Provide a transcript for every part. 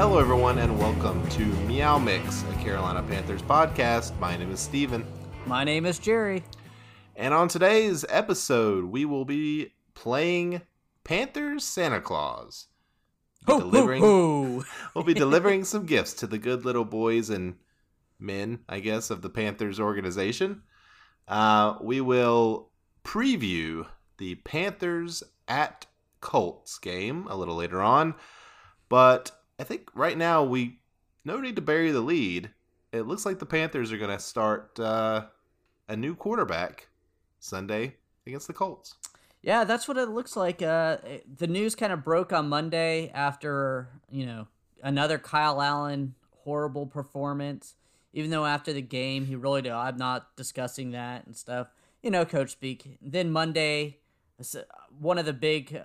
Hello, everyone, and welcome to Meow Mix, a Carolina Panthers podcast. My name is Steven. My name is Jerry. And on today's episode, we will be playing Panthers Santa Claus. Ho, delivering, ho, ho. we'll be delivering some gifts to the good little boys and men, I guess, of the Panthers organization. Uh, we will preview the Panthers at Colts game a little later on. But I think right now we no need to bury the lead. It looks like the Panthers are going to start uh, a new quarterback Sunday against the Colts. Yeah, that's what it looks like. Uh, the news kind of broke on Monday after you know another Kyle Allen horrible performance. Even though after the game he really did, I'm not discussing that and stuff. You know, coach speak. Then Monday, one of the big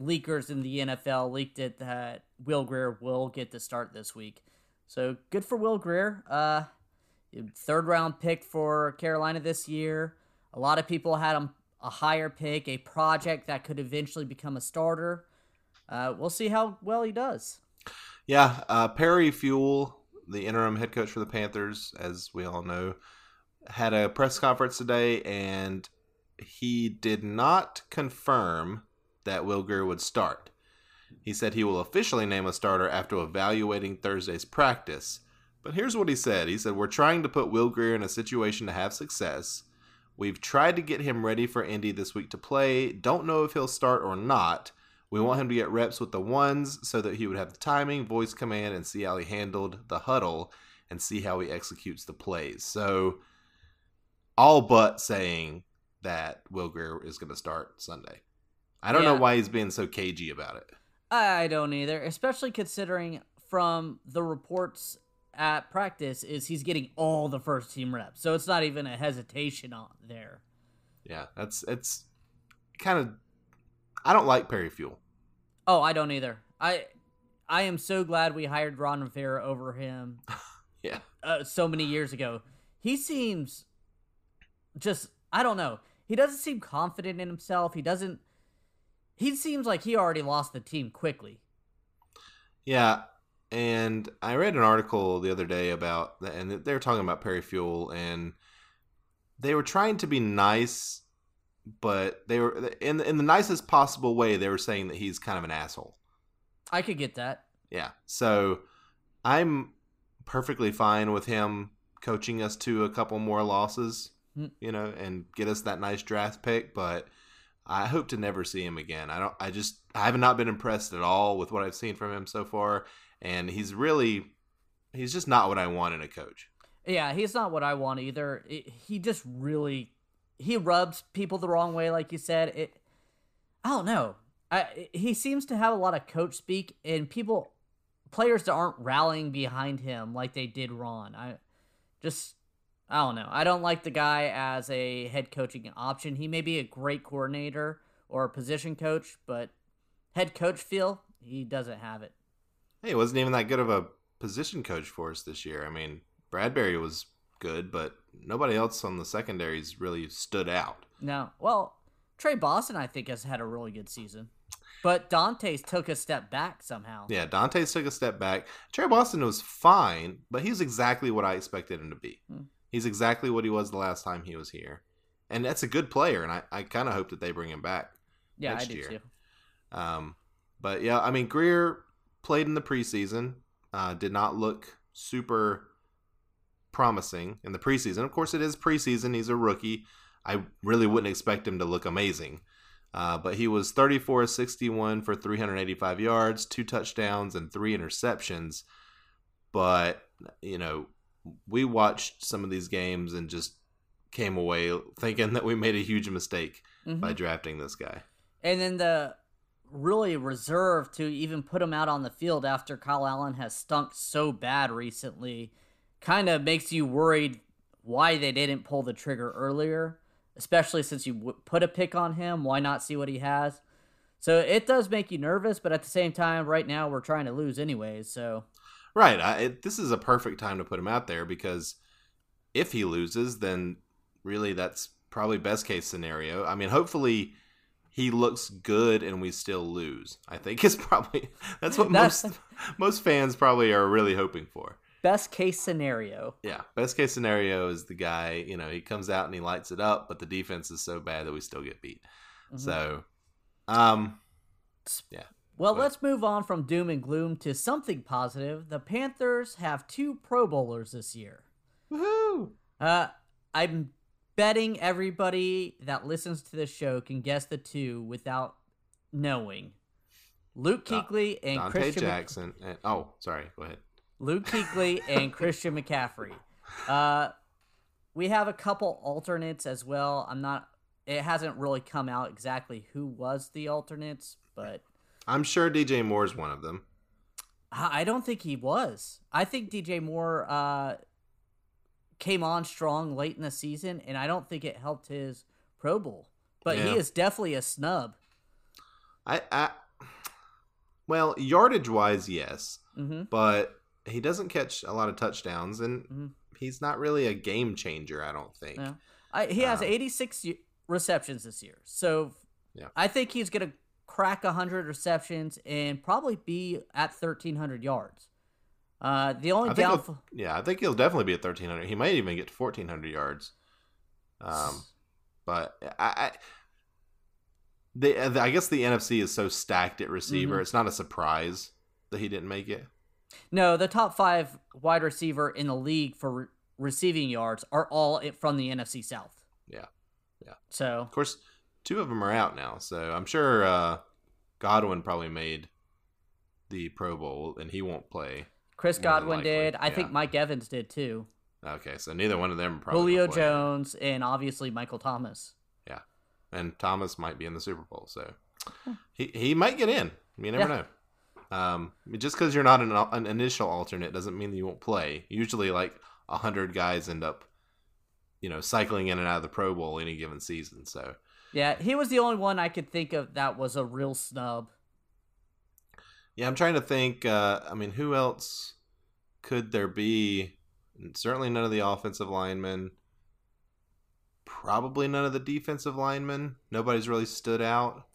leakers in the NFL leaked it that Will Grier will get the start this week. So good for Will Grier. Uh, third round pick for Carolina this year. A lot of people had him a higher pick, a project that could eventually become a starter. Uh, we'll see how well he does. Yeah, uh, Perry Fewell, the interim head coach for the Panthers, as we all know, had a press conference today, and he did not confirm that Will Grier would start. He said he will officially name a starter after evaluating Thursday's practice. But here's what he said. He said, We're trying to put Will Grier in a situation to have success. We've tried to get him ready for Indy this week to play. Don't know if he'll start or not. We want him to get reps with the ones so that he would have the timing, voice command, and see how he handled the huddle and see how he executes the plays. So, all but saying that Will Grier is going to start Sunday. I don't know why he's being so cagey about it. I don't either, especially considering from the reports at practice is he's getting all the first team reps. So it's not even a hesitation on there. Yeah, that's it's kind of. I don't like Perry Fewell. Oh, I don't either. I I am so glad we hired Ron Rivera over him Yeah, uh, so many years ago. He seems just I don't know. He doesn't seem confident in himself. He doesn't. He seems like he already lost the team quickly. yeah. And I read an article the other day about, and they were talking about Perry Fewell, and they were trying to be nice, but they were in in the nicest possible way. They were saying that he's kind of an asshole. I could get that. Yeah. So I'm perfectly fine with him coaching us to a couple more losses, Hmm. you know, and get us that nice draft pick, but I hope to never see him again. I don't I just I have not been impressed at all with what I've seen from him so far and he's really he's just not what I want in a coach. Yeah, he's not what I want either. It, he just really he rubs people the wrong way, like you said. It I don't know. I he seems to have a lot of coach speak, and people players that aren't rallying behind him like they did Ron. I just I don't know. I don't like the guy as a head coaching option. He may be a great coordinator or a position coach, but head coach feel he doesn't have it. Hey, he wasn't even that good of a position coach for us this year. I mean, Bradberry was good, but nobody else on the secondaries really stood out. No. Well, Tre Boston, I think, has had a really good season. But Donte's took a step back somehow. Yeah, Donte's took a step back. Tre Boston was fine, but he's exactly what I expected him to be. Hmm. He's exactly what he was the last time he was here. And that's a good player, and I, I kind of hope that they bring him back. Yeah, next I do year. too. Um, but yeah, I mean, Grier played in the preseason, uh, did not look super promising in the preseason. Of course, it is preseason. He's a rookie. I really wouldn't expect him to look amazing. Uh, but he was 34 61 for 385 yards, two touchdowns, and three interceptions. But, you know, we watched some of these games and just came away thinking that we made a huge mistake Mhm. by drafting this guy. And then the really reserve to even put him out on the field after Kyle Allen has stunk so bad recently kind of makes you worried why they didn't pull the trigger earlier, especially since you w- put a pick on him. Why not see what he has? So it does make you nervous, but at the same time, right now we're trying to lose anyways. So Right. I, it, this is a perfect time to put him out there because if he loses, then really that's probably best case scenario. I mean, hopefully he looks good and we still lose. I think is probably that's what That's- most most fans probably are really hoping for. best case scenario. Yeah, best case scenario is the guy, you know, he comes out and he lights it up, but the defense is so bad that we still get beat. Mhm. So, um, Well, But- let's move on from doom and gloom to something positive. The Panthers have two Pro Bowlers this year. woohoo! Uh, I'm betting everybody that listens to this show can guess the two without knowing. Luke Kuechly and Donte Christian Mc- Jackson. And, oh, sorry. Go ahead. Luke Kuechly and Christian McCaffrey. Uh, we have a couple alternates as well. I'm not. It hasn't really come out exactly who was the alternates, but I'm sure DJ Moore is one of them. I don't think he was. I think DJ Moore uh, came on strong late in the season, and I don't think it helped his Pro Bowl. But he is definitely a snub. I, I well, yardage wise, yes, hmm but he doesn't catch a lot of touchdowns, and Mhm. he's not really a game changer. I don't think. Yeah. I, he has Um, 86 y- receptions this year, so Yeah. I think he's gonna crack 100 receptions and probably be at 1,300 yards. Uh, the only I think he'll- downfall. Yeah, I think he'll definitely be at 1300. He might even get to 1400 yards. Um, but I, I the, I guess the NFC is so stacked at receiver. Mhm. It's not a surprise that he didn't make it. No, the top five wide receiver in the league for re- receiving yards are all from the NFC South. Yeah. Yeah. So Of course, two of them are out now, so I'm sure uh, Godwin probably made the Pro Bowl, and he won't play. Chris Godwin did. I think. Mike Evans did too. Okay, so neither one of them probably Julio. Jones and obviously Michael Thomas. Yeah, and Thomas might be in the Super Bowl, so he he might get in. You never know. Um, just because you're not an, an initial alternate doesn't mean you won't play. Usually, like a hundred guys end up, you know, cycling in and out of the Pro Bowl any given season. So Yeah, he was the only one I could think of that was a real snub. yeah, I'm trying to think. Uh, I mean, who else could there be? Certainly none of the offensive linemen. Probably none of the defensive linemen. Nobody's really stood out.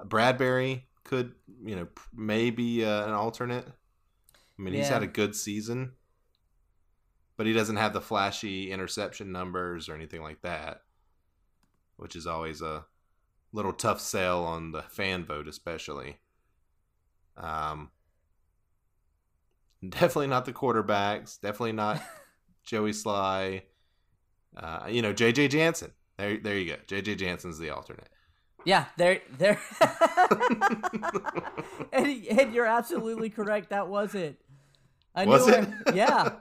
Bradberry could, you know, maybe uh, an alternate. I mean, he's had a good season, but he doesn't have the flashy interception numbers or anything like that, which is always a little tough sell on the fan vote, especially. Um, definitely not the quarterbacks. Definitely not Joey Slye. Uh, you know, JJ Jansen. There, there you go. JJ Jansen's the alternate. Yeah, there, there. and, and you're absolutely correct. That was it. I Was knew it? Yeah,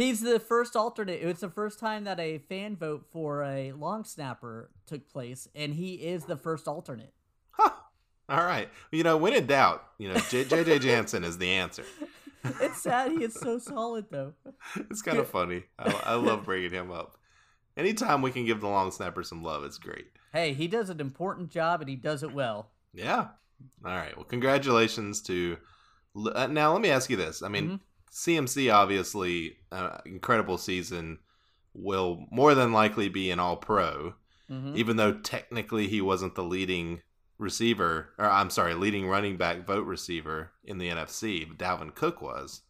he's the first alternate. It was the first time that a fan vote for a long snapper took place, and he is the first alternate. Huh. All right. You know, when in doubt, you know, JJ Jansen is the answer. It's sad he is so solid though. It's kind of funny. I, I love bringing him up. Anytime we can give the long snapper some love, it's great. Hey, he does an important job, and he does it well. Yeah. All right. Well, congratulations to. Uh, now, let me ask you this. I mean, Mhm. CMC obviously uh, incredible season will more than likely be an All Pro, Mhm. even though technically he wasn't the leading receiver, or I'm sorry, leading running back vote receiver in the NFC. But Dalvin Cook was,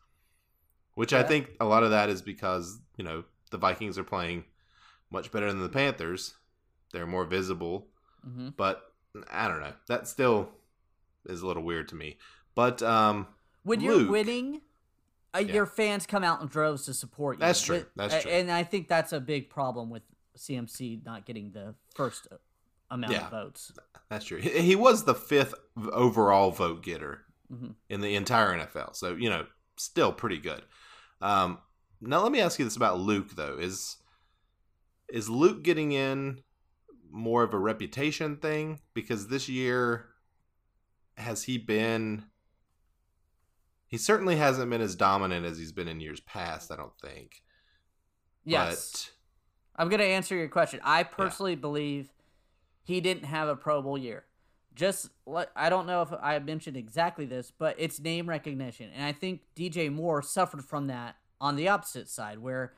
which I think a lot of that is because you know the Vikings are playing much better than the Panthers. They're more visible Mhm. but I don't know. That still is a little weird to me. But um, When you're Luke. winning, uh, Yeah. your fans come out in droves to support you. That's true. But- That's true. And I think that's a big problem with CMC not getting the first uh, amount Yeah. of votes. that's true. He, was the fifth overall vote getter Mhm. in the entire NFL. So you know, still pretty good. Um, now let me ask you this about Luke though: is is Luke getting in more of a reputation thing because this year has he been? He certainly hasn't been as dominant as he's been in years past. I don't think. Yes. I'm going to answer your question. I personally believe he didn't have a Pro Bowl year. Just I don't know if I mentioned exactly this, but it's name recognition. And I think DJ Moore suffered from that on the opposite side where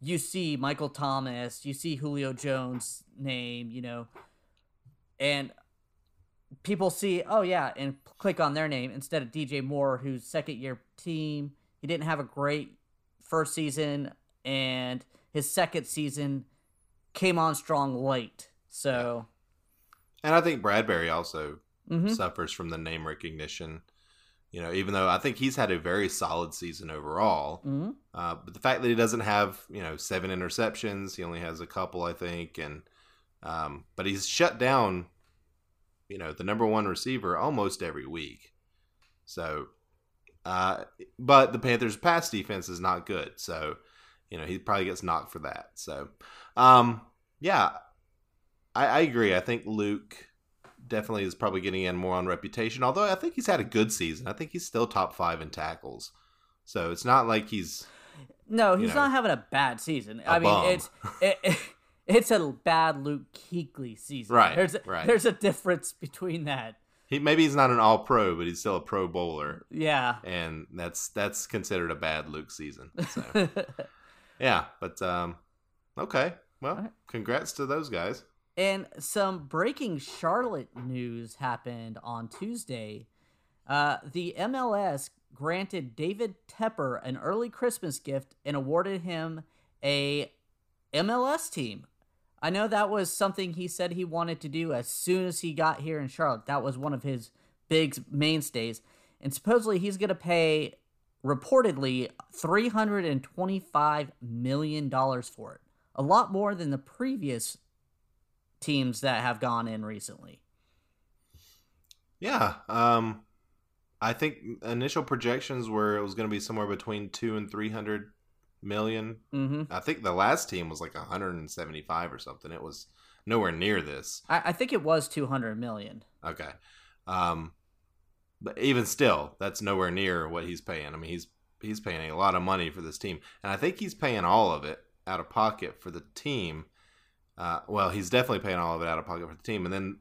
you see Michael Thomas, you see Julio Jones name, you know, and people see, oh yeah, and click on their name instead of DJ Moore, who's second year team. He didn't have a great first season, and his second season came on strong late. So, And I think Bradberry also mhm. suffers from the name recognition. You know, even though I think he's had a very solid season overall, Mhm. uh, but the fact that he doesn't have you know seven interceptions, he only has a couple, I think, and um, but he's shut down, you know, the number one receiver almost every week. So, uh, but the Panthers' pass defense is not good, so you know he probably gets knocked for that. So, um, yeah, I, I agree. I think Luke definitely is probably getting in more on reputation. Although I think he's had a good season. I think he's still top five in tackles. So it's not like he's no, you he's know, not having a bad season. a I mean, bum. it's it, it's a bad Luke Kuechly season. Right, There's a, right. there's a difference between that. he maybe he's not an all pro, but he's still a pro bowler. Yeah. And that's that's considered a bad Luke season. So yeah. But um okay. Well, Alright. congrats to those guys. And some breaking Charlotte news happened on Tuesday. Uh, the MLS granted David Tepper an early Christmas gift and awarded him a MLS team. I know that was something he said he wanted to do as soon as he got here in Charlotte. That was one of his big mainstays. And supposedly he's going to pay reportedly $325 million for it. A lot more than the previous teams that have gone in recently. Yeah. Um I think initial projections were it was going to be somewhere between 2 and 300 million. hmm I think the last team was like 175 or something. It was nowhere near this. I, I think it was 200 million. Okay. Um but even still, that's nowhere near what he's paying. I mean, he's he's paying a lot of money for this team. And I think he's paying all of it out of pocket for the team. Uh, well, he's definitely paying all of it out of pocket for the team. And then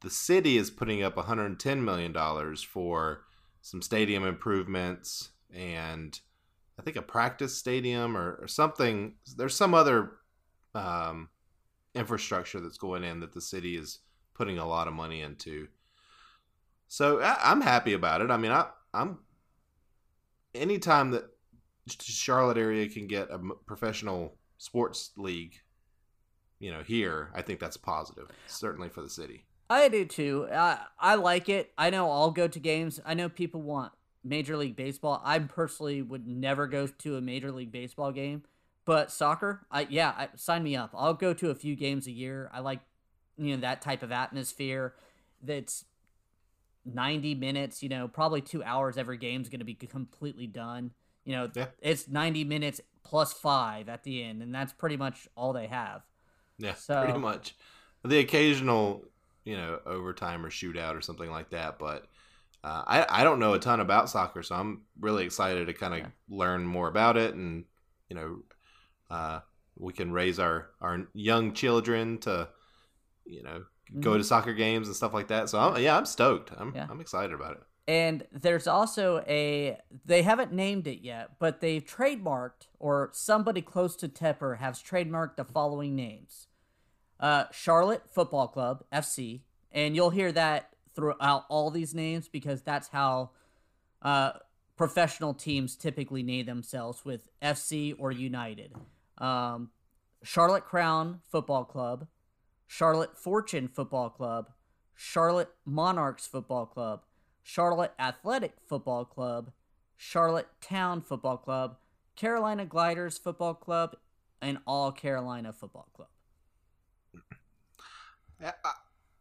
the city is putting up 110 million dollars for some stadium improvements and I think a practice stadium or, or something. There's some other um, infrastructure that's going in that the city is putting a lot of money into. So I, I'm happy about it. I mean, I, I'm anytime that Charlotte area can get a professional sports league, you know, here, I think that's positive, certainly for the city. I do too. I I like it. I know I'll go to games. I know people want Major League Baseball. I personally would never go to a Major League Baseball game, but soccer, I yeah, I, sign me up. I'll go to a few games a year. I like you know that type of atmosphere. That's ninety minutes. You know, probably two hours. Every game's going to be completely done. You know, Yeah. it's ninety minutes plus five at the end, and that's pretty much all they have. Yeah, So- pretty much. The occasional, you know, overtime or shootout or something like that, but uh, I I don't know a ton about soccer, so I'm really excited to kind of Yeah. learn more about it, and you know, uh, we can raise our our young children to, you know, go to soccer games and stuff like that. So I'm, yeah, I'm stoked. I'm Yeah. I'm excited about it. And there's also a they haven't named it yet, but they've trademarked or somebody close to Tepper has trademarked the following names. Uh, Charlotte Football Club, FC, and you'll hear that throughout all these names because that's how uh, professional teams typically name themselves with FC or United. Um, Charlotte Crown Football Club, Charlotte Fortune Football Club, Charlotte Monarchs Football Club, Charlotte Athletic Football Club, Charlotte Town Football Club, Carolina Gliders Football Club, and All Carolina Football Club. I,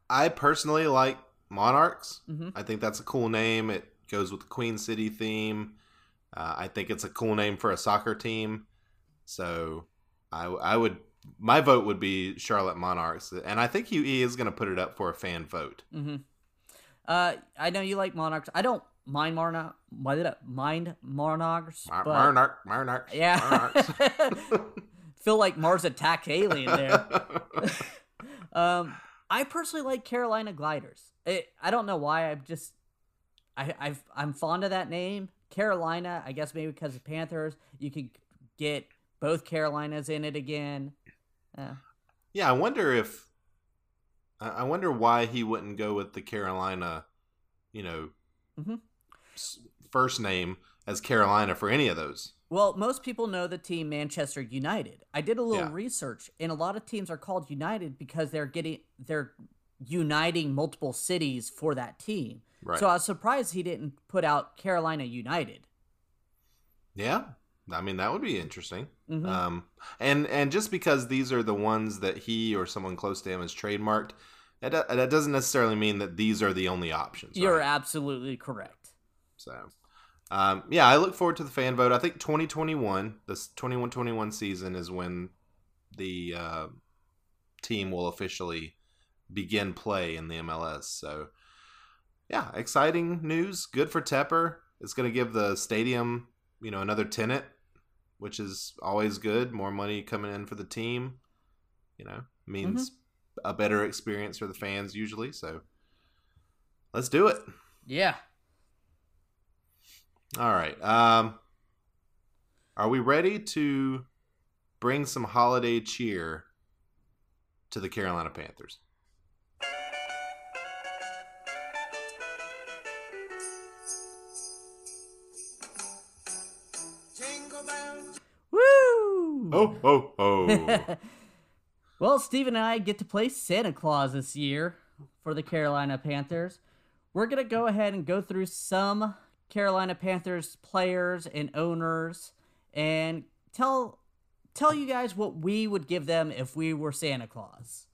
I personally like Monarchs. Mhm. I think that's a cool name. It goes with the Queen City theme. Uh, I think it's a cool name for a soccer team. So I, I would, my vote would be Charlotte Monarchs, and I think UE is going to put it up for a fan vote. hmm Uh, I know you like Monarchs. I don't mind Monarch. Mind Monarchs, Mar- but Monarch, Monarch, yeah, Monarchs. feel like Mars Attack Alien there. um, I personally like Carolina Gliders. It, I don't know why. I'm just, I, I've, I'm fond of that name. Carolina. I guess maybe because of Panthers. You could get both Carolinas in it again. Uh, yeah, I wonder if I wonder why he wouldn't go with the Carolina, you know, Mhm. first name as Carolina for any of those. Well, most people know the team Manchester United. I did a little Yeah. research, and a lot of teams are called United because they're getting they're uniting multiple cities for that team. Right. So I was surprised he didn't put out Carolina United. Yeah, I mean that would be interesting. Mhm. Um, and and just because these are the ones that he or someone close to him has trademarked, that, that doesn't necessarily mean that these are the only options. You're right? absolutely correct. So, um, yeah, I look forward to the fan vote. I think 2021, this 21-21 season is when the uh, team will officially begin play in the MLS. So, yeah, exciting news. Good for Tepper. It's going to give the stadium, you know, another tenant, which is always good. More money coming in for the team. You know, means a better experience for the fans usually. So, let's do it. Yeah. All right. Um, are we ready to bring some holiday cheer to the Carolina Panthers? Woo! Oh, oh, oh. well, Steve and I get to play Santa Claus this year for the Carolina Panthers. We're going to go ahead and go through some Carolina Panthers players and owners and tell tell you guys what we would give them if we were Santa Claus.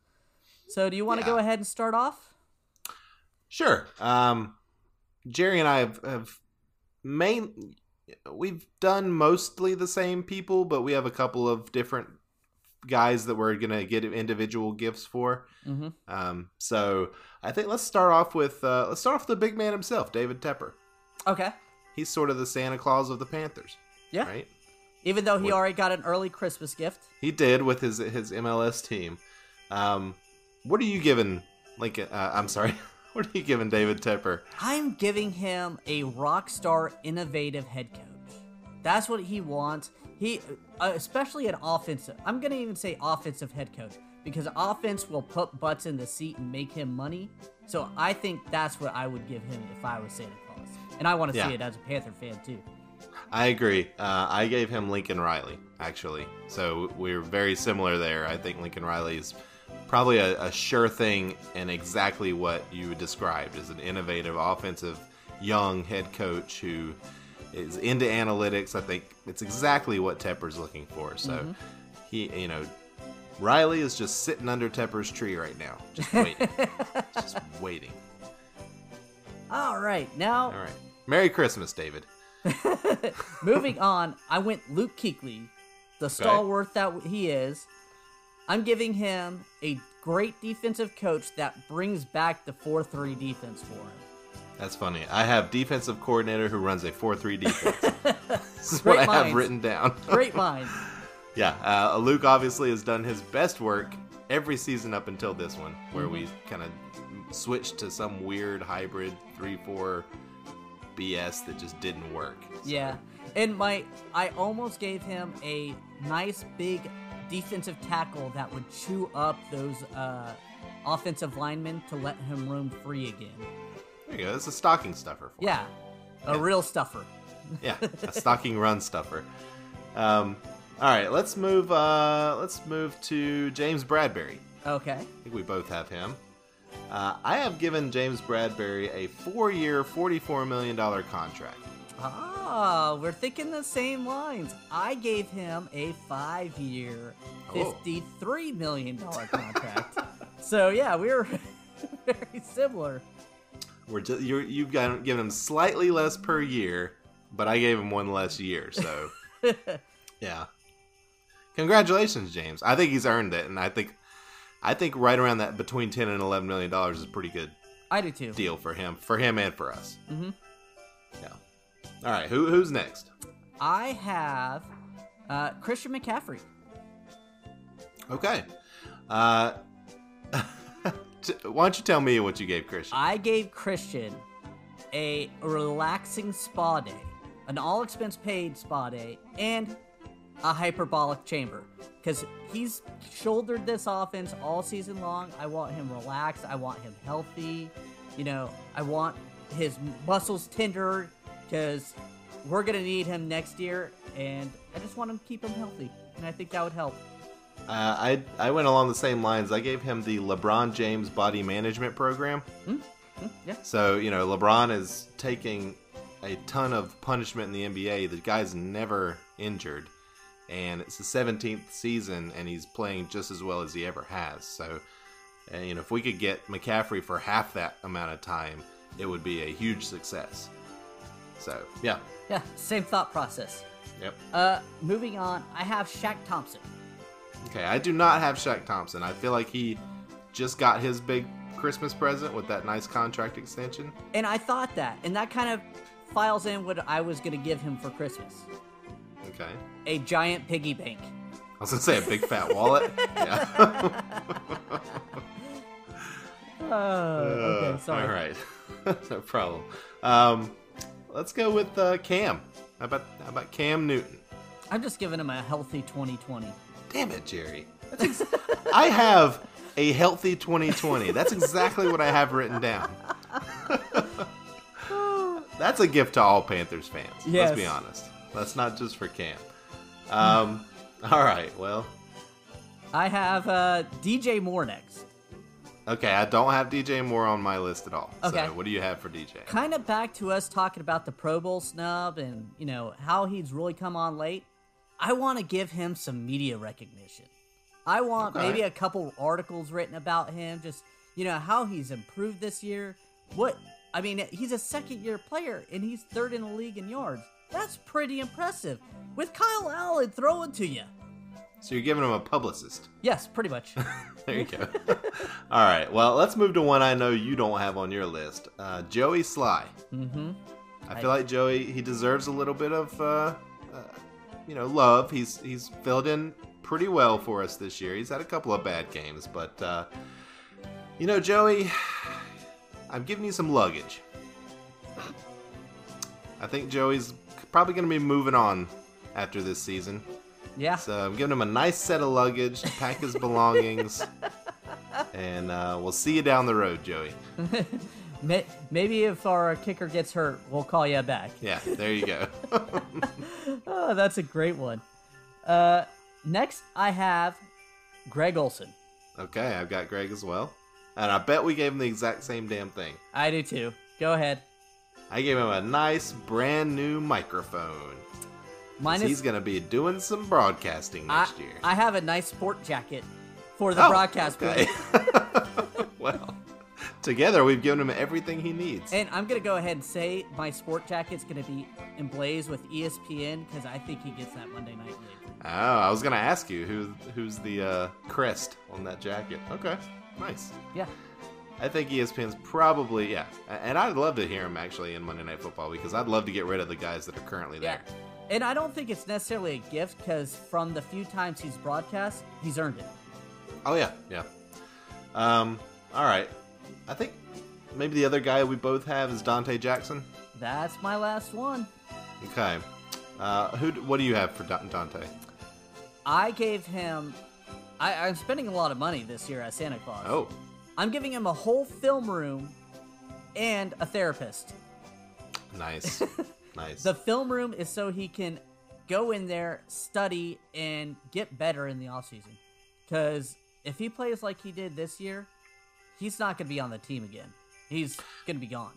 So, do you want to Yeah. go ahead and start off? sure. Um, Jerry and I have, have main. We've done mostly the same people, but we have a couple of different guys that we're gonna get individual gifts for. Mm-hmm. Um, so I think let's start off with uh, let's start off with the big man himself, David Tepper. Okay. He's sort of the Santa Claus of the Panthers, Yeah. right? Even though he already got an early Christmas gift. He did with his his MLS team. Um, what are you giving Lincoln? Uh, I'm sorry. What are you giving David Tepper? I'm giving him a rock star, innovative head coach. That's what he wants. He, uh, especially an offensive. I'm gonna even say offensive head coach because offense will put butts in the seat and make him money. So I think that's what I would give him if I was Santa Claus, and I want to Yeah. see it as a Panther fan too. I agree. Uh, I gave him Lincoln Riley actually, so we're very similar there. I think Lincoln Riley is probably a, a sure thing and exactly what you described as an innovative offensive young head coach who is into analytics. I think it's exactly what Tepper's looking for. So he, you know, Riley is just sitting under Tepper's tree right now, just waiting, just waiting. All right, now All right. Merry Christmas, David. Moving on, I went Luke Kuechly, the stalwart that he is. I'm giving him a great defensive coach that brings back the 4 3 defense for him. That's funny. I have defensive coordinator who runs a 4-3 defense. this is what I have written down. Great mind. Yeah, uh, Luke obviously has done his best work every season up until this one, where we Mm-hmm. kind of switched to some weird hybrid 3-4 BS that just didn't work. So, Yeah. And my I almost gave him a nice big defensive tackle that would chew up those uh, offensive linemen to let him roam free again. There you go. It's a stocking stuffer. For Yeah. A real stuffer. yeah, a stocking run stuffer. Um, all right, let's move. Uh, let's move to James Bradberry. Okay. I think we both have him. Uh, I have given James Bradberry a four-year, forty-four million dollar contract. Ah, we're thinking the same lines. I gave him a five year, Oh. $53 million contract. so, yeah, we were very similar. We're just, you're, you've got given him slightly less per year, but I gave him one less year. So, yeah. Congratulations, James. I think he's earned it, and I think, I think right around that between ten and eleven million dollars is pretty good I do too. deal for him, for him and for us. Mm-hmm. Yeah. All right. Who who's next? I have uh, Christian McCaffrey. Okay. Uh, why don't you tell me what you gave Christian? I gave Christian a relaxing spa day, an all expense paid spa day, and a hyperbolic chamber. Because he's shouldered this offense all season long. I want him relaxed. I want him healthy. You know, I want his muscles tender because we're going to need him next year. And I just want to keep him healthy. And I think that would help. Uh, I I went along the same lines. I gave him the LeBron James Body Management Program. Hmm, yeah. So you know, LeBron is taking a ton of punishment in the NBA. The guy's never injured, and it's the 17th season, and he's playing just as well as he ever has. So, uh, you know, if we could get McCaffrey for half that amount of time, it would be a huge success. So, yeah, Yeah, same thought process. yep. Uh, moving on, I have Shaq Thompson. Okay, I do not have Shaq Thompson. I feel like he just got his big Christmas present with that nice contract extension. And I thought that, and that kind of files in what I was going to give him for Christmas Okay. a giant piggy bank. I was gonna say a big fat wallet. yeah. Oh, okay, Uh, sorry. All right, no problem. Um, let's go with uh, Cam. How about how about Cam Newton? I'm just giving him a healthy 2020. Damn it, Jerry. Ex- I have a healthy 2020. That's exactly what I have written down. That's a gift to all Panthers fans. Let's be honest. That's not just for Cam. Um, all right. Well, I have uh, DJ Moore next. okay. I don't have DJ Moore on my list at all. Okay. So, what do you have for DJ? Kind of back to us talking about the Pro Bowl snub and, you know, how he's really come on late. I want to give him some media recognition. I want Okay. maybe a couple articles written about him, just, you know, how he's improved this year. What, I mean, he's a second year player and he's third in the league in yards. That's pretty impressive. With Kyle Allen throwing to you. So you're giving him a publicist. Yes, pretty much. There you go. All right. Well, let's move to one I know you don't have on your list. Uh, Joey Slye. mm-hmm. I feel like Joey he deserves a little bit of uh, uh, you know love. He's he's filled in pretty well for us this year. He's had a couple of bad games, but uh, you know Joey, I'm giving you some luggage. I think Joey's probably going to be moving on after this season. Yeah. So I'm giving him a nice set of luggage to pack his belongings. And uh, we'll see you down the road, Joey. Maybe if our kicker gets hurt, we'll call you back. Yeah, there you go. Oh, that's a great one. Uh, next, I have Greg Olsen. okay, I've got Greg as well. And I bet we gave him the exact same damn thing. I do too. Go ahead. I gave him a nice brand new microphone. Mine He's going to be doing some broadcasting I, next year. I have a nice sport jacket for the Oh, broadcast okay. well, together we've given him everything he needs. And I'm gonna go ahead and say my sport jacket's gonna be emblazed with ESPN because I think he gets that Monday night gig. Oh, I was going to ask you who who's the uh, crest on that jacket. Okay, nice. Yeah. I think ESPN's probably yeah, and I'd love to hear him actually in Monday Night Football because I'd love to get rid of the guys that are currently Yeah. there. And I don't think it's necessarily a gift because from the few times he's broadcast, he's earned it. Oh yeah, yeah. Um, all right. I think maybe the other guy we both have is Donte Jackson. That's my last one. Okay. Uh, who? What do you have for Donte? I gave him. I, I'm spending a lot of money this year as Santa Claus. Oh, I'm giving him a whole film room and a therapist. nice, nice. The film room is so he can go in there, study, and get better in the offseason. Because if he plays like he did this year, he's not going to be on the team again. He's going to be gone.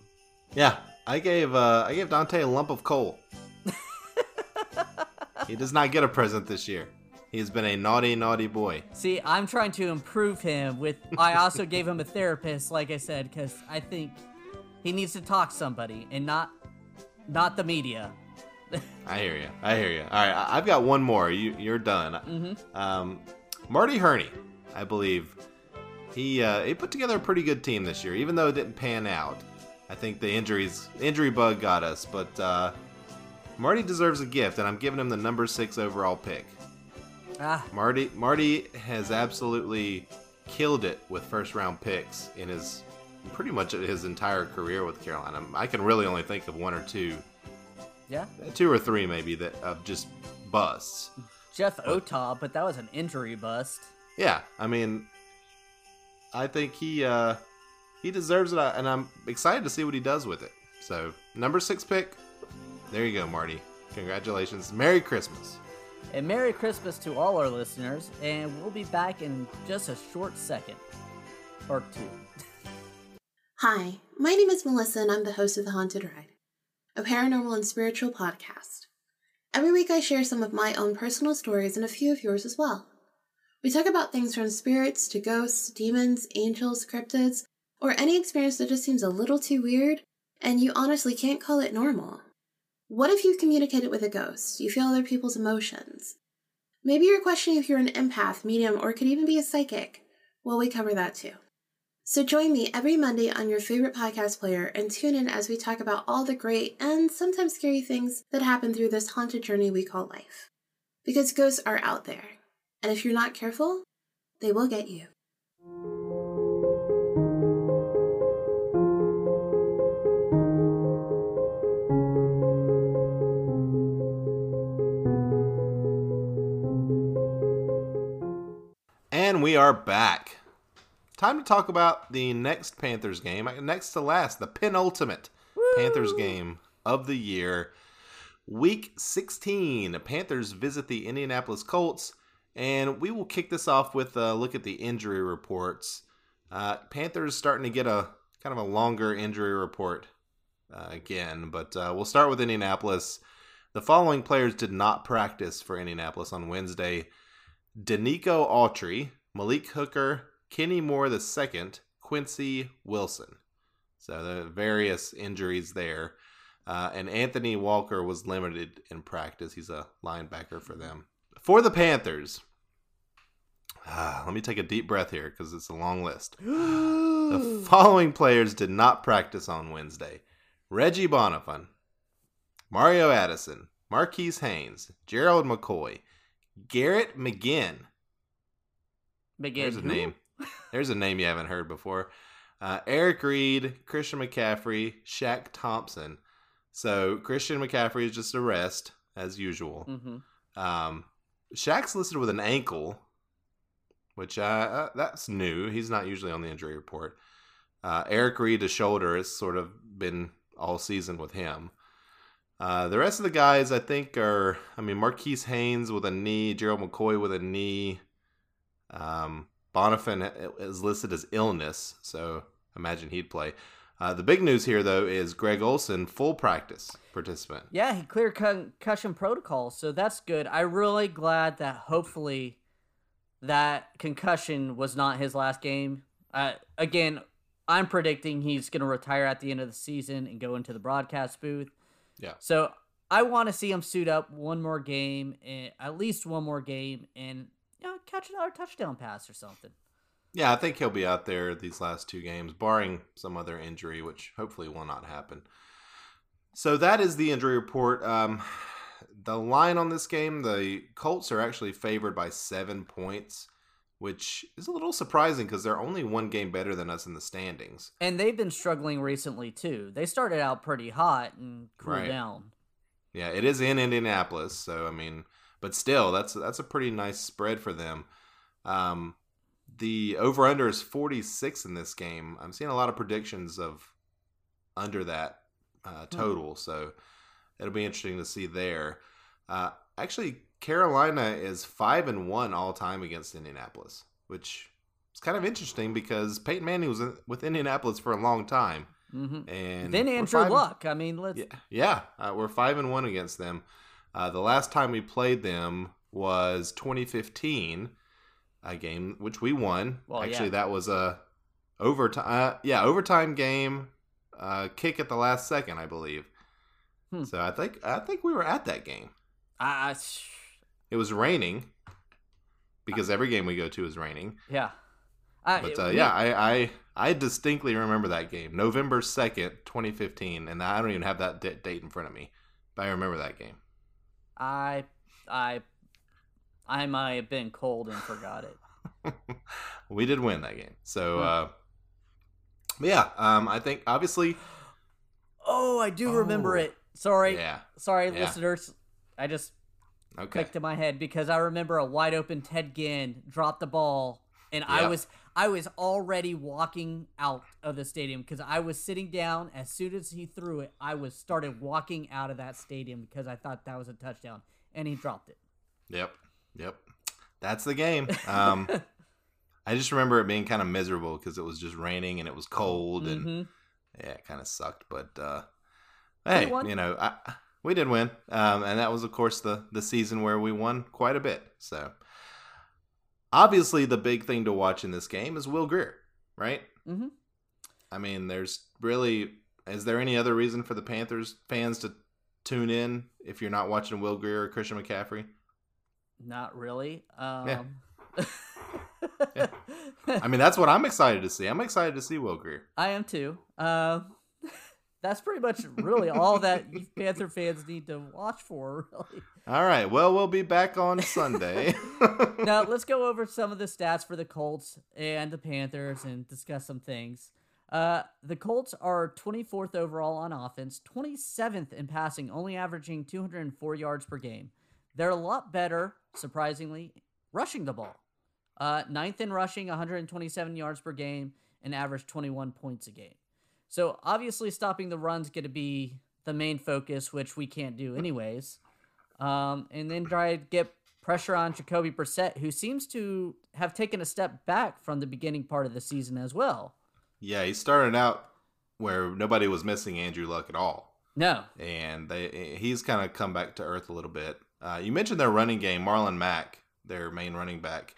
yeah, I gave uh, I gave Donte a lump of coal. he does not get a present this year. He has been a naughty, naughty boy. See, I'm trying to improve him with. I also gave him a therapist, like I said, because I think he needs to talk to somebody and not, not the media. I hear you. I hear you. All right, I- I've got one more. You, you're done. Mm-hmm. Um, Marty Hurney, I believe, he uh, he put together a pretty good team this year, even though it didn't pan out. I think the injuries injury bug got us, but uh, Marty deserves a gift, and I'm giving him the number six overall pick. Ah, Marty Marty has absolutely killed it with first round picks in his pretty much his entire career with Carolina. I can really only think of one or two, yeah. two or three maybe that of just busts. Jeff Otah, but that was an injury bust. Yeah, I mean, I think he uh, he deserves it, and I'm excited to see what he does with it. So number six pick, there you go, Marty. Congratulations, Merry Christmas. And Merry Christmas to all our listeners, and we'll be back in just a short second. Or two. Hi, my name is Melissa, and I'm the host of The Haunted Ride, a paranormal and spiritual podcast. Every week, I share some of my own personal stories and a few of yours as well. We talk about things from spirits to ghosts, demons, angels, cryptids, or any experience that just seems a little too weird and you honestly can't call it normal. What if you've communicated with a ghost? You feel other people's emotions. Maybe you're questioning if you're an empath, medium, or could even be a psychic. Well, we cover that too. So join me every Monday on your favorite podcast player and tune in as we talk about all the great and sometimes scary things that happen through this haunted journey we call life. Because ghosts are out there, and if you're not careful, they will get you. We are back. Time to talk about the next Panthers game, next to last, the penultimate Panthers game of the year. Week 16, the Panthers visit the Indianapolis Colts, and we will kick this off with a look at the injury reports. Uh, Panthers starting to get a kind of a longer injury report uh, again, but uh, we'll start with Indianapolis. The following players did not practice for Indianapolis on Wednesday. Denico Autry, Malik Hooker, Kenny Moore II, Quincy Wilson. So the various injuries there. Uh, and Anthony Walker was limited in practice. He's a linebacker for them. For the Panthers, ah, let me take a deep breath here because it's a long list. the following players did not practice on Wednesday Reggie Bonnafon, Mario Addison, Marquis Haynes, Gerald McCoy, Garrett McGinn. Begin. There's a name. There's a name you haven't heard before. Uh, Eric Reid, Christian McCaffrey, Shaq Thompson. So Christian McCaffrey is just a rest as usual. Mm-hmm. Um, Shaq's listed with an ankle, which uh, uh, that's new. He's not usually on the injury report. Uh, Eric Reid, a shoulder, has sort of been all season with him. Uh, the rest of the guys, I think, are I mean Marquis Haynes with a knee, Gerald McCoy with a knee. Um, Bonnafon is listed as illness, so imagine he'd play. Uh, the big news here, though, is Greg Olsen, full practice participant. Yeah, he cleared concussion protocol, so that's good. I'm really glad that hopefully that concussion was not his last game. Uh, again, I'm predicting he's going to retire at the end of the season and go into the broadcast booth. Yeah. So I want to see him suit up one more game, at least one more game, and catch another touchdown pass or something. Yeah, I think he'll be out there these last two games, barring some other injury, which hopefully will not happen. So that is the injury report. Um, the line on this game, the Colts are actually favored by seven points, which is a little surprising because they're only one game better than us in the standings. And they've been struggling recently too. They started out pretty hot and cooled Right. down. Yeah, it is in Indianapolis, so I mean, but still, that's that's a pretty nice spread for them. Um, the over under is 46 in this game. I'm seeing a lot of predictions of under that uh, total, so it'll be interesting to see there. Uh, actually, Carolina is five and one all time against Indianapolis, which is kind of interesting because Peyton Manning was in, with Indianapolis for a long time, hmm and Then Andrew five- Luck. I mean, let's. yeah, yeah. Uh, we're five and one against them. Uh, the last time we played them was 2015, a game which we won. Well, Actually, yeah. that was a overtime. Uh, yeah, overtime game. Uh, kick at the last second, I believe. Hmm. So I think I think we were at that game. I, I, It was raining because every game we go to is raining. yeah. But uh, we- yeah, I, I I distinctly remember that game, November second, twenty fifteen, and I don't even have that d- date in front of me, but I remember that game. I, I, I might have been cold and forgot it. we did win that game, so Hmm. uh, yeah, um, I think obviously, Oh, I do remember Oh. it. Sorry, yeah, sorry, Yeah. listeners. I just okay, clicked in my head because I remember a wide open Ted Ginn dropped the ball, and I was I was already walking out of the stadium because I was sitting down as soon as he threw it. I was started walking out of that stadium because I thought that was a touchdown, and he dropped it. yep, yep, that's the game. Um, I just remember it being kind of miserable because it was just raining and it was cold and Mhm. yeah, it kind of sucked. But uh, hey, you know, I, we did win, um, and that was, of course, the the season where we won quite a bit. So, obviously, the big thing to watch in this game is Will Grier, right? Mm-hmm. I mean, there's really is there any other reason for the Panthers fans to tune in if you're not watching Will Grier or Christian McCaffrey? Not really. Um, Yeah. I mean, that's what I'm excited to see. I'm excited to see Will Grier. I am too. Um, that's pretty much really all that Panther fans need to watch for. Really. All right, well, we'll be back on Sunday. now let's go over some of the stats for the Colts and the Panthers and discuss some things. Uh, the Colts are 24th overall on offense, 27th in passing, only averaging 204 yards per game. They're a lot better, surprisingly, rushing the ball. Uh, ninth in rushing, 127 yards per game, and average 21 points a game. So obviously, stopping the run's going to be the main focus, which we can't do anyways. Um, and then try to get pressure on Jacoby Brissett, who seems to have taken a step back from the beginning part of the season as well. Yeah, he started out where nobody was missing Andrew Luck at all, No, and they he's kind of come back to earth a little bit. Uh, you mentioned their running game, Marlon Mack, their main running back,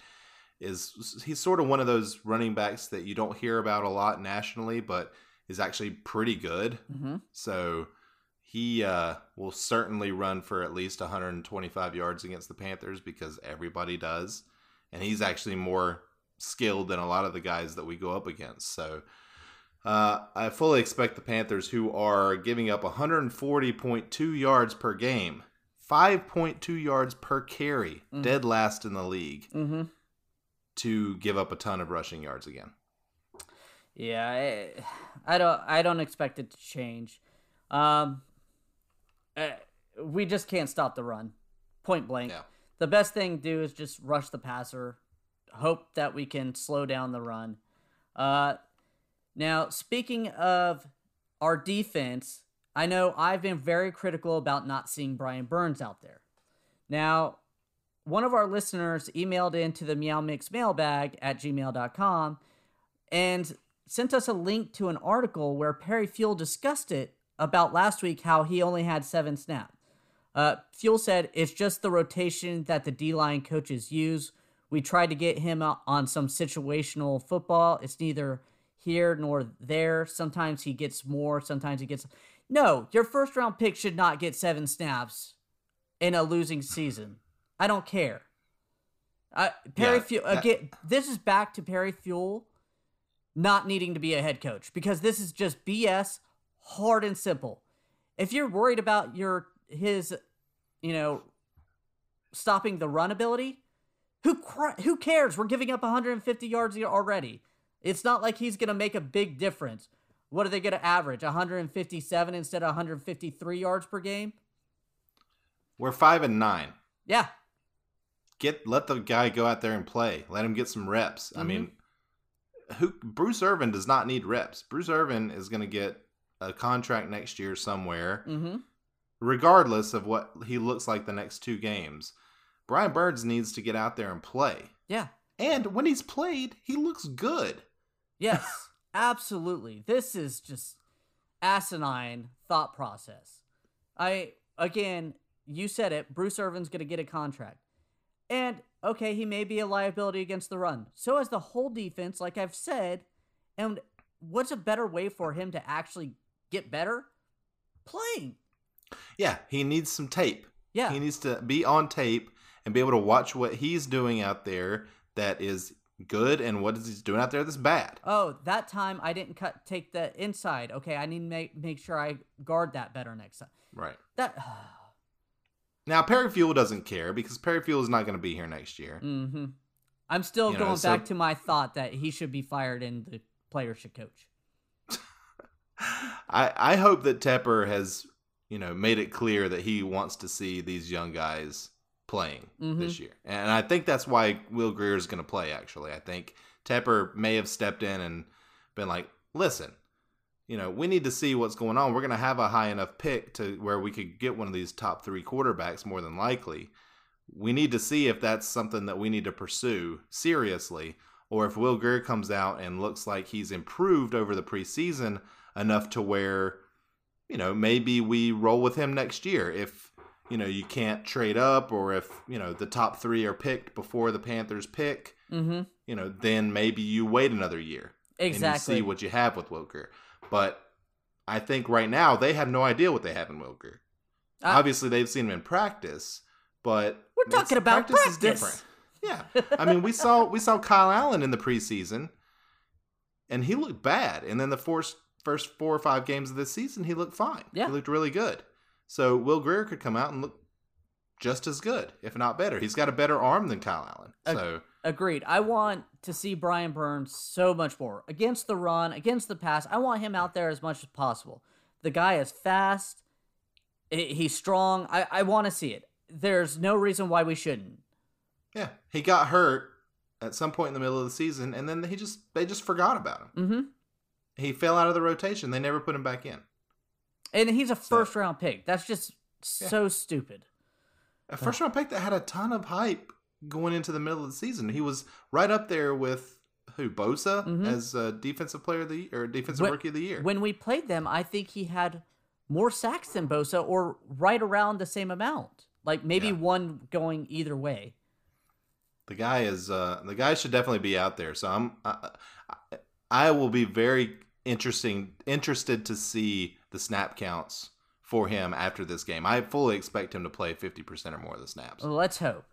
is he's sort of one of those running backs that you don't hear about a lot nationally, but is actually pretty good. hmm So he uh, will certainly run for at least 125 yards against the Panthers because everybody does, and he's actually more skilled than a lot of the guys that we go up against. So uh, I fully expect the Panthers, who are giving up 140.2 yards per game, 5.2 yards per carry, Mhm. dead last in the league, hmm to give up a ton of rushing yards again. Yeah, I, I don't, I don't expect it to change. Um, uh, we just can't stop the run, point blank. The best thing to do is just rush the passer, hope that we can slow down the run. Uh, now, speaking of our defense, I know I've been very critical about not seeing Brian Burns out there. Now, one of our listeners emailed into the Meow Mix mailbag at gmail.com and sent us a link to an article where Perry Fewell discussed it about last week how he only had seven snaps. Uh, Fewell said it's just the rotation that the D line coaches use. We tried to get him on some situational football. It's neither here nor there. Sometimes he gets more, sometimes he gets. No, your first round pick should not get seven snaps in a losing season. I don't care. Uh, Perry Yeah, Fewell that- again. This is back to Perry Fewell not needing to be a head coach because this is just BS, hard and simple. If you're worried about your his, you know, stopping the run ability, who cr- who cares? We're giving up 150 yards already. It's not like he's gonna make a big difference. What are they gonna average? 157 instead of 153 yards per game? We're five and nine. Yeah, get let the guy go out there and play. Let him get some reps. I Mhm. mean, who Bruce Irvin does not need reps. Bruce Irvin is going to get a contract next year somewhere, mm-hmm. regardless of what he looks like the next two games. Brian Burns needs to get out there and play. yeah. And when he's played, he looks good. Yes, absolutely. This is just asinine thought process. I again, you said it. Bruce Irvin's going to get a contract, and okay, he may be a liability against the run. So as the whole defense, like I've said, and what's a better way for him to actually get better? Playing. Yeah, he needs some tape. Yeah. He needs to be on tape and be able to watch what he's doing out there that is good and what is he's doing out there that's bad. Oh, that time I didn't cut take the inside. Okay, I need to make make sure I guard that better next time. Right. That ah. Now Perry Fewell doesn't care because Perry Fewell is not going to be here next year. hmm I'm still You know, going so- back to my thought that he should be fired and the players should coach. I I hope that Tepper has you know made it clear that he wants to see these young guys playing Mhm. this year, and I think that's why Will Grier is going to play. Actually, I think Tepper may have stepped in and been like, "Listen, you know, we need to see what's going on. We're going to have a high enough pick to where we could get one of these top three quarterbacks more than likely. We need to see if that's something that we need to pursue seriously, or if Will Grier comes out and looks like he's improved over the preseason enough to where, you know, maybe we roll with him next year if, you know, you can't trade up or if, you know, the top three are picked before the Panthers pick, Mm-hmm. you know, then maybe you wait another year and Exactly. you see what you have with Will Grier. But I think right now they have no idea what they have in Will Grier. I- Obviously, they've seen him in practice, but We're talking about practice is different. Yeah, I mean, we saw we saw Kyle Allen in the preseason, and he looked bad. And then the first first four or five games of this season, he looked fine. Yeah. he looked really good. So Will Grier could come out and look just as good, if not better. He's got a better arm than Kyle Allen. So Agreed. I want to see Brian Burns so much more against the run, against the pass. I want him out there as much as possible. The guy is fast. He's strong. I, I want to see it. There's no reason why we shouldn't. yeah, he got hurt at some point in the middle of the season, and then he just they just forgot about him. Mm-hmm. He fell out of the rotation. They never put him back in. And he's a So- first round pick. That's just so stupid. A first round pick that had a ton of hype going into the middle of the season. He was right up there with who Bosa Mhm. as uh, defensive player of the year, or defensive When- rookie of the year. When we played them, I think he had more sacks than Bosa, or right around the same amount. Like maybe Yeah. one going either way. the guy is uh, the guy should definitely be out there. So I'm I, I, I will be very interesting interested to see the snap counts for him after this game. I fully expect him to play 50% or more of the snaps. Let's hope.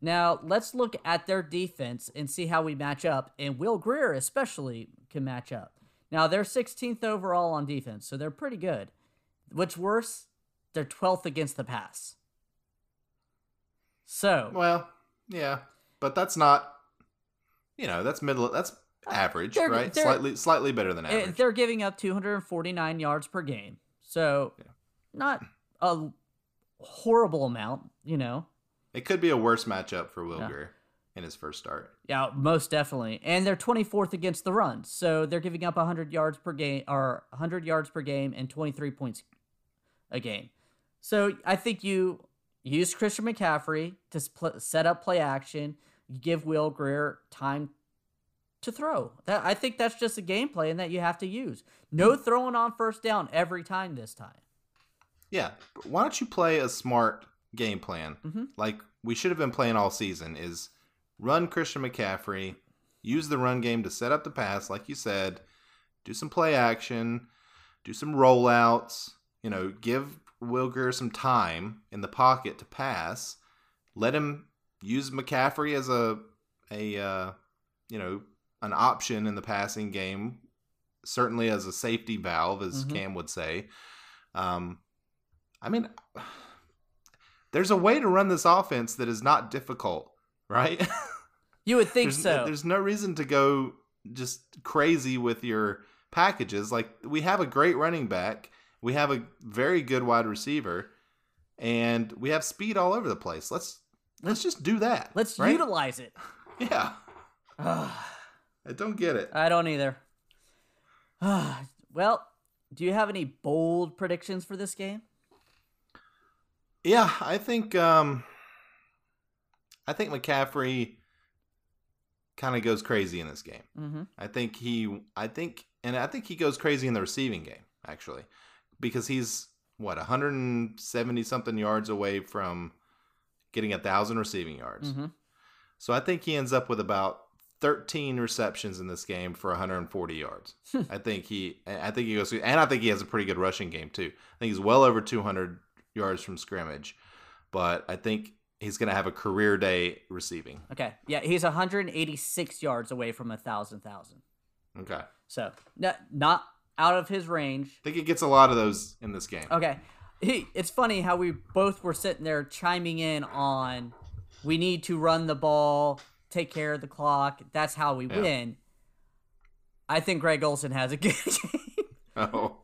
Now, let's look at their defense and see how we match up, and Will Grier especially can match up. Now, they're 16th overall on defense, so they're pretty good. What's worse, they're 12th against the pass. So, Well, yeah, but that's not you know, that's middle that's average, They're- right? they're- slightly slightly better than eh, average. they're giving up 249 yards per game. So, Yeah. not a horrible amount, you know. It could be a worse matchup for Yeah. Will Grier in his first start. Yeah, most definitely. And they're 24th against the run. So they're giving up 100 yards per game or 100 yards per game and 23 points a game. So I think you use Christian McCaffrey to spl- set up play action. You give Will Grier time to throw. That I think that's just a game plan that you have to use. No hmm. throwing on first down every time this time. Yeah. Why don't you play a smart game plan Mhm. like we should have been playing all season is run Christian McCaffrey, use the run game to set up the pass, like you said, do some play action, do some rollouts, you know, give Will Grier some time in the pocket to pass, let him use McCaffrey as a a uh, you know an option in the passing game, certainly as a safety valve, as Mhm. Cam would say. Um, I mean, there's a way to run this offense that is not difficult, right? You would think there's, so. There's no reason to go just crazy with your packages. Like we have a great running back, we have a very good wide receiver, and we have speed all over the place. Let's let's just do that. Let's right? utilize it. Yeah. I don't get it. I don't either. well, do you have any bold predictions for this game? Yeah, I think um I think McCaffrey kind of goes crazy in this game. Mm-hmm. I think he I think and I think he goes crazy in the receiving game actually because he's what 170 something yards away from getting a 1000 receiving yards. Mm-hmm. So I think he ends up with about 13 receptions in this game for 140 yards. I think he I think he goes and I think he has a pretty good rushing game too. I think he's well over 200 yards from scrimmage. But I think he's going to have a career day receiving. Okay. Yeah, he's 186 yards away from a thousand thousand. Okay. So not not out of his range. I think he gets a lot of those in this game. Okay. He, it's funny how we both were sitting there chiming in on we need to run the ball, take care of the clock. That's how we Yeah. win. I think Greg Olsen has a good game. Oh.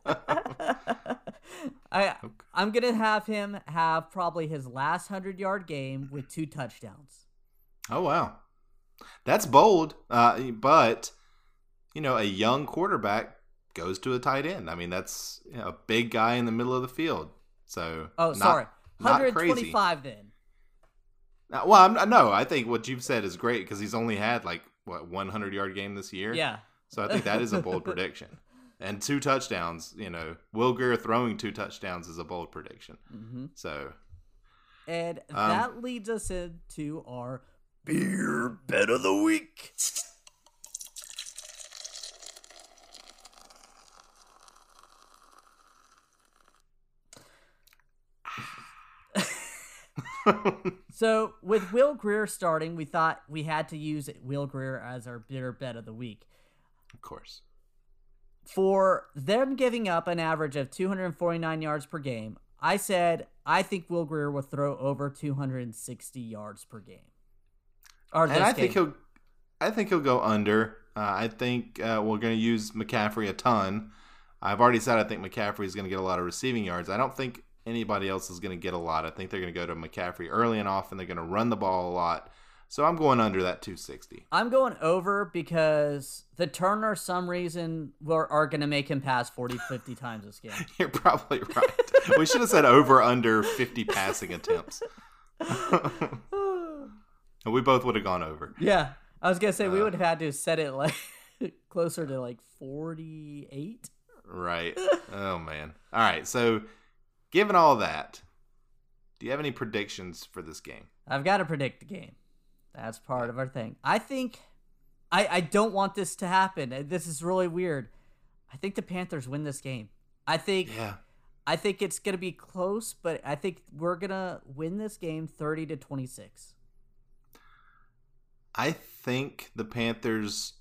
I I'm gonna have him have probably his last hundred yard game with two touchdowns. oh wow. That's bold. Uh, but you know, a young quarterback goes to a tight end. I mean, that's you know, a big guy in the middle of the field. So Oh, not- sorry, not 125 then. Uh, Well, I'm, no, I think what you've said is great because he's only had like what 100 yard game this year. Yeah. So I think that is a bold prediction. And two touchdowns, you know, Will Grier throwing two touchdowns is a bold prediction. hmm So And Um, that leads us into our beer bet of the week. So with Will Grier starting, we thought we had to use Will Grier as our beer bet of the week. of course, For them giving up an average of 249 yards per game, I said I think Will Grier will throw over 260 yards per game. Or and I think he'll, I think he'll go under. Uh, I think uh, we're going to use McCaffrey a ton. I've already said I think McCaffrey is going to get a lot of receiving yards. I don't think anybody else is going to get a lot. I think they're going to go to McCaffrey early and often. They're going to run the ball a lot. So I'm going under that 260. I'm going over because the Turner, some reason, were, are going to make him pass 40, 50 times this game. You're probably right. we should have said over under 50 passing attempts. we both would have gone over. Yeah, I was gonna say we Uh. would have had to set it like closer to like 48. Right. Oh man. All right. So, given all that, do you have any predictions for this game? I've got to predict the game. That's part of our thing. I think I I don't want this to happen. Uh, This is really weird. I think the Panthers win this game. I think Yeah. I think it's gonna be close, but I think we're gonna win this game 30 to 26. I think the Panthers.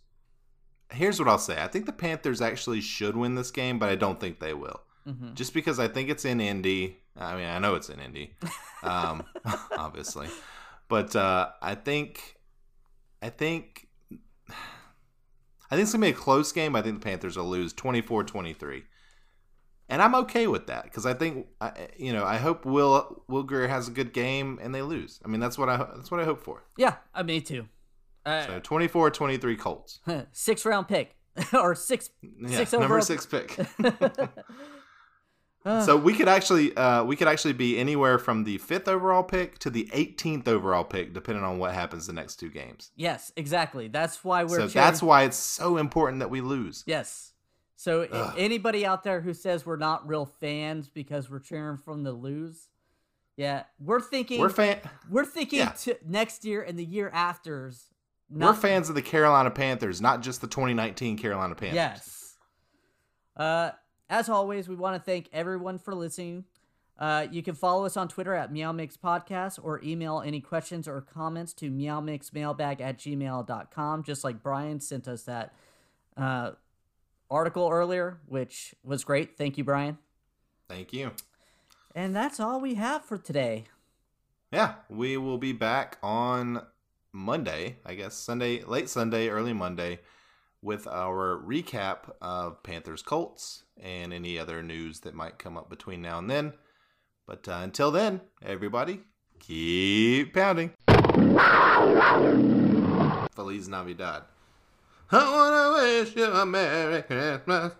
Here's what I'll say. I think the Panthers actually should win this game, but I don't think they will. hmm Just because I think it's in Indy. I mean, I know it's in Indy, um, obviously, but uh, I think, I think, I think it's gonna be a close game. I think the Panthers will lose 24-23. and I'm okay with that because I think, I, you know, I hope Will Will Grier has a good game and they lose. I mean, that's what I that's what I hope for. Yeah, I me too. Uh, So 24-23 Colts. six round pick or six Yeah, Six number overall- six pick. Uh, so we could actually uh, we could actually be anywhere from the fifth overall pick to the 18th overall pick, depending on what happens the next two games. yes, exactly. That's why we're so cheering- that's why it's so important that we lose. Yes. So Ugh. anybody out there who says we're not real fans because we're cheering from the lose, yeah, we're thinking We're fan we're thinking yeah. next year and the year after's. we're fans of the Carolina Panthers, not just the 2019 Carolina Panthers. Yes. Uh, as always, we want to thank everyone for listening. Uh, you can follow us on Twitter at Meow Mix Podcast or email any questions or comments to meowmixmailbag at gmail.com, just like Brian sent us that uh, article earlier, which was great. Thank you, Brian. Thank you. And that's all we have for today. Yeah, we will be back on Monday, I guess Sunday, late Sunday, early Monday, with our recap of Panthers Colts and any other news that might come up between now and then. But uh, until then, everybody, keep pounding. Feliz Navidad. I want to wish you a Merry Christmas.